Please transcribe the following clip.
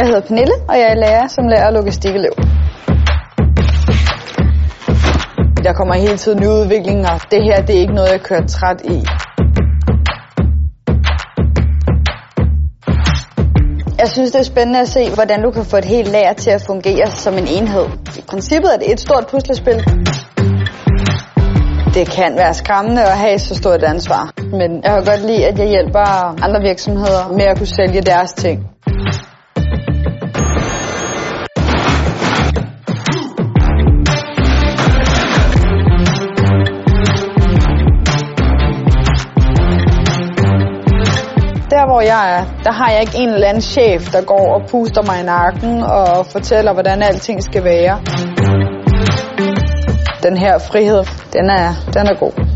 Jeg hedder Pernille, og jeg er lærer som lærer logistikelev. Der kommer hele tiden nye udviklinger, og det her det er ikke noget, jeg kører træt i. Jeg synes, det er spændende at se, hvordan du kan få et helt lager til at fungere som en enhed. I princippet er det et stort puslespil. Det kan være skræmmende at have så stort et ansvar, men jeg kan godt lide, at jeg hjælper andre virksomheder med at kunne sælge deres ting. Der hvor jeg er, der har jeg ikke en eller anden chef, der går og puster mig i nakken og fortæller, hvordan alting skal være. Den her frihed, den er, den er god.